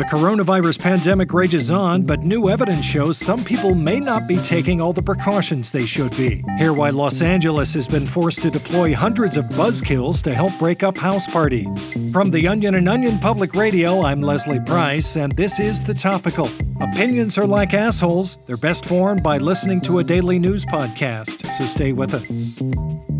The coronavirus pandemic rages on, but new evidence shows some people may not be taking all the precautions they should be. Hear why Los Angeles has been forced to deploy hundreds of buzzkills to help break up house parties. From the Onion and Onion Public Radio, I'm Leslie Price, and this is The Topical. Opinions are like assholes, they're best formed by listening to a daily news podcast, so stay with us.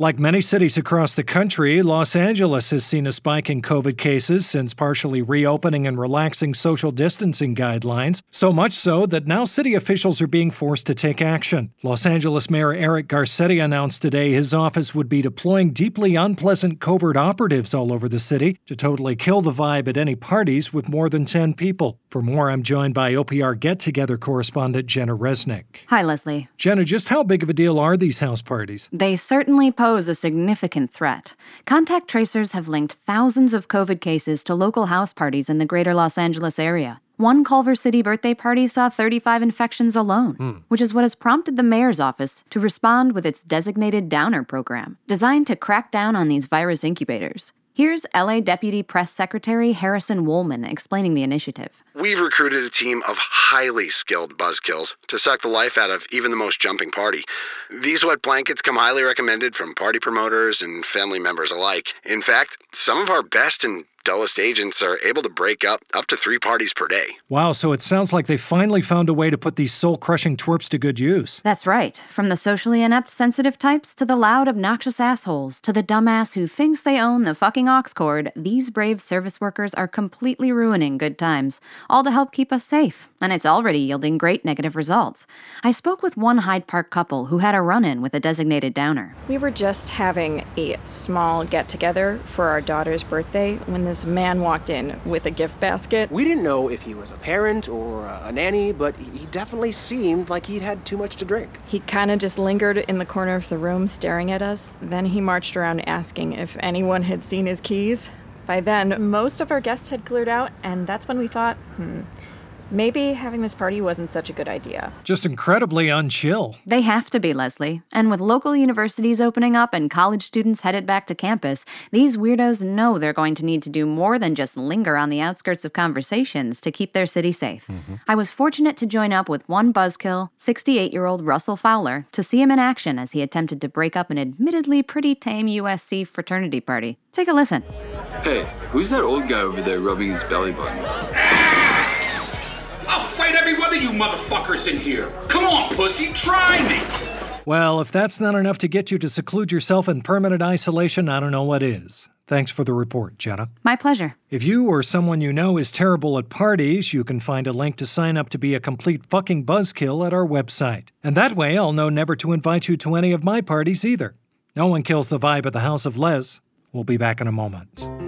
Like many cities across the country, Los Angeles has seen a spike in COVID cases since partially reopening and relaxing social distancing guidelines, so much so that now city officials are being forced to take action. Los Angeles Mayor Eric Garcetti announced today his office would be deploying deeply unpleasant covert operatives all over the city to totally kill the vibe at any parties with more than 10 people. For more, I'm joined by OPR Get Together correspondent Jenna Resnick. Hi, Leslie. Jenna, just how big of a deal are these house parties? They certainly pose pose a significant threat. Contact tracers have linked thousands of COVID cases to local house parties in the greater Los Angeles area. One Culver City birthday party saw 35 infections alone, mm. which is what has prompted the mayor's office to respond with its designated downer program, designed to crack down on these virus incubators. Here's LA Deputy Press Secretary Harrison Woolman explaining the initiative. We've recruited a team of highly skilled buzzkills to suck the life out of even the most jumping party. These wet blankets come highly recommended from party promoters and family members alike. In fact, some of our best and dullest agents are able to break up up to three parties per day. Wow, so it sounds like they finally found a way to put these soul crushing twerps to good use. That's right. From the socially inept sensitive types to the loud obnoxious assholes to the dumbass who thinks they own the fucking aux cord, these brave service workers are completely ruining good times, all to help keep us safe, and it's already yielding great negative results. I spoke with one Hyde Park couple who had a run in with a designated downer. We were just having a small get together for our daughter's birthday when this man walked in with a gift basket. We didn't know if he was a parent or a nanny, but he definitely seemed like he'd had too much to drink. He kind of just lingered in the corner of the room staring at us. Then he marched around asking if anyone had seen his keys. By then, most of our guests had cleared out, and that's when we thought, hmm, Maybe having this party wasn't such a good idea. Just incredibly unchill. They have to be, Leslie. And with local universities opening up and college students headed back to campus, these weirdos know they're going to need to do more than just linger on the outskirts of conversations to keep their city safe. Mm-hmm. I was fortunate to join up with one buzzkill, 68 year old Russell Fowler, to see him in action as he attempted to break up an admittedly pretty tame USC fraternity party. Take a listen. Hey, who's that old guy over there rubbing his belly button? Fight every one of you motherfuckers in here. Come on, pussy, try me. Well, if that's not enough to get you to seclude yourself in permanent isolation, I don't know what is. Thanks for the report, Jenna. My pleasure. If you or someone you know is terrible at parties, you can find a link to sign up to be a complete fucking buzzkill at our website. And that way I'll know never to invite you to any of my parties either. No one kills the vibe at the House of Les. We'll be back in a moment.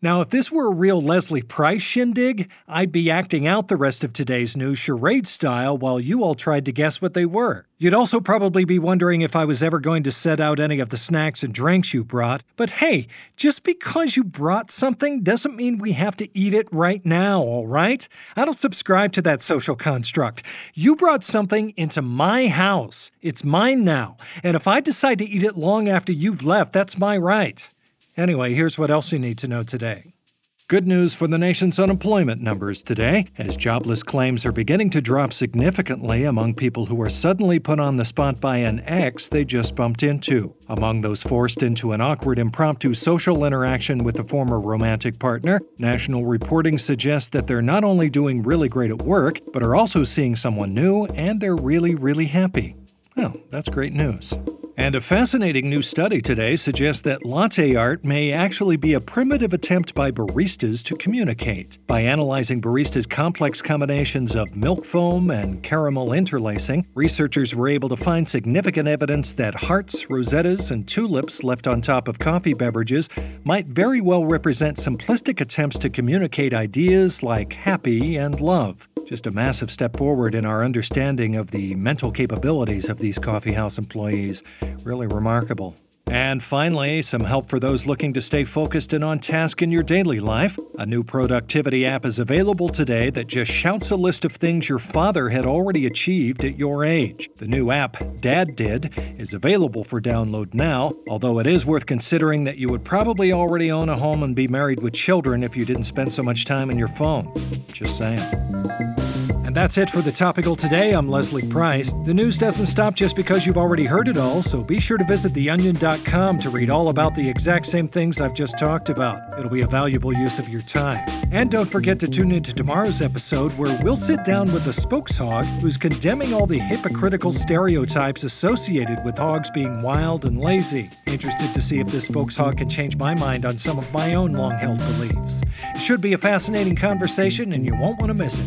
Now, if this were a real Leslie Price shindig, I'd be acting out the rest of today's news charade style while you all tried to guess what they were. You'd also probably be wondering if I was ever going to set out any of the snacks and drinks you brought. But hey, just because you brought something doesn't mean we have to eat it right now, all right? I don't subscribe to that social construct. You brought something into my house. It's mine now. And if I decide to eat it long after you've left, that's my right. Anyway, here's what else you need to know today. Good news for the nation's unemployment numbers today, as jobless claims are beginning to drop significantly among people who are suddenly put on the spot by an ex they just bumped into. Among those forced into an awkward impromptu social interaction with a former romantic partner, national reporting suggests that they're not only doing really great at work, but are also seeing someone new and they're really, really happy. Well, that's great news. And a fascinating new study today suggests that latte art may actually be a primitive attempt by baristas to communicate. By analyzing baristas' complex combinations of milk foam and caramel interlacing, researchers were able to find significant evidence that hearts, rosettas, and tulips left on top of coffee beverages might very well represent simplistic attempts to communicate ideas like happy and love. Just a massive step forward in our understanding of the mental capabilities of these coffeehouse employees. Really remarkable. And finally, some help for those looking to stay focused and on task in your daily life. A new productivity app is available today that just shouts a list of things your father had already achieved at your age. The new app, Dad Did, is available for download now, although it is worth considering that you would probably already own a home and be married with children if you didn't spend so much time on your phone. Just saying. And that's it for the topical today. I'm Leslie Price. The news doesn't stop just because you've already heard it all, so be sure to visit theonion.com to read all about the exact same things I've just talked about. It'll be a valuable use of your time. And don't forget to tune in to tomorrow's episode where we'll sit down with a spokeshog who's condemning all the hypocritical stereotypes associated with hogs being wild and lazy. Interested to see if this spokeshog can change my mind on some of my own long held beliefs. It should be a fascinating conversation, and you won't want to miss it.